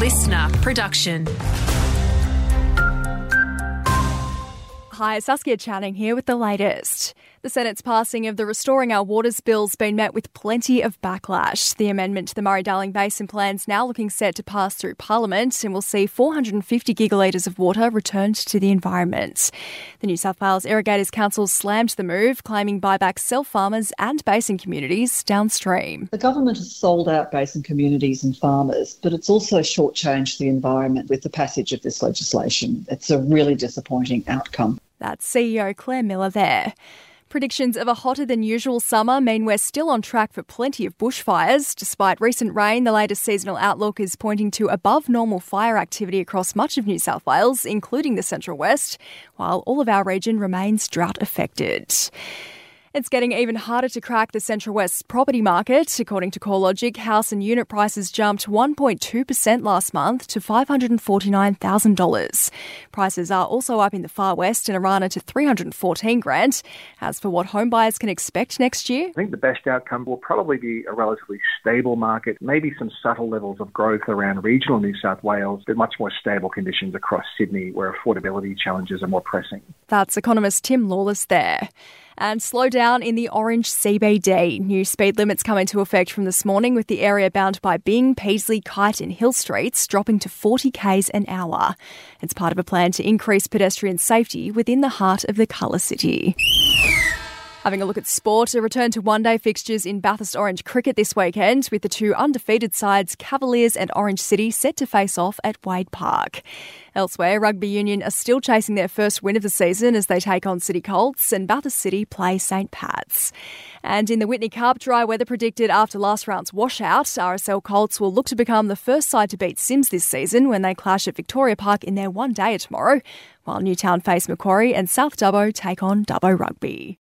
listener production. Hi, Saskia Channing here with the latest. The Senate's passing of the Restoring Our Waters bill's been met with plenty of backlash. The amendment to the Murray Darling Basin plan's now looking set to pass through Parliament and will see 450 gigalitres of water returned to the environment. The New South Wales Irrigators Council slammed the move, claiming buybacks sell farmers and basin communities downstream. The government has sold out basin communities and farmers, but it's also shortchanged the environment with the passage of this legislation. It's a really disappointing outcome. That's CEO Claire Miller there. Predictions of a hotter than usual summer mean we're still on track for plenty of bushfires. Despite recent rain, the latest seasonal outlook is pointing to above normal fire activity across much of New South Wales, including the Central West, while all of our region remains drought affected. It's getting even harder to crack the Central West property market. According to CoreLogic, house and unit prices jumped 1.2% last month to $549,000. Prices are also up in the far west in Orana to 314 grand. As for what home buyers can expect next year, I think the best outcome will probably be a relatively stable market, maybe some subtle levels of growth around regional New South Wales, but much more stable conditions across Sydney where affordability challenges are more pressing. That's economist Tim Lawless there and slow down in the Orange CBD. New speed limits come into effect from this morning with the area bound by Byng, Peisley, Kite and Hill Streets dropping to 40 k's an hour. It's part of a plan to increase pedestrian safety within the heart of the colour city. Having a look at sport, a return to one day fixtures in Bathurst Orange cricket this weekend, with the two undefeated sides, Cavaliers and Orange City, set to face off at Wade Park. Elsewhere, Rugby Union are still chasing their first win of the season as they take on City Colts, and Bathurst City play St Pat's. And in the Whitney Cup, dry weather predicted after last round's washout, RSL Colts will look to become the first side to beat CYMS this season when they clash at Victoria Park in their one day tomorrow, while Newtown face Macquarie and South Dubbo take on Dubbo Rugby.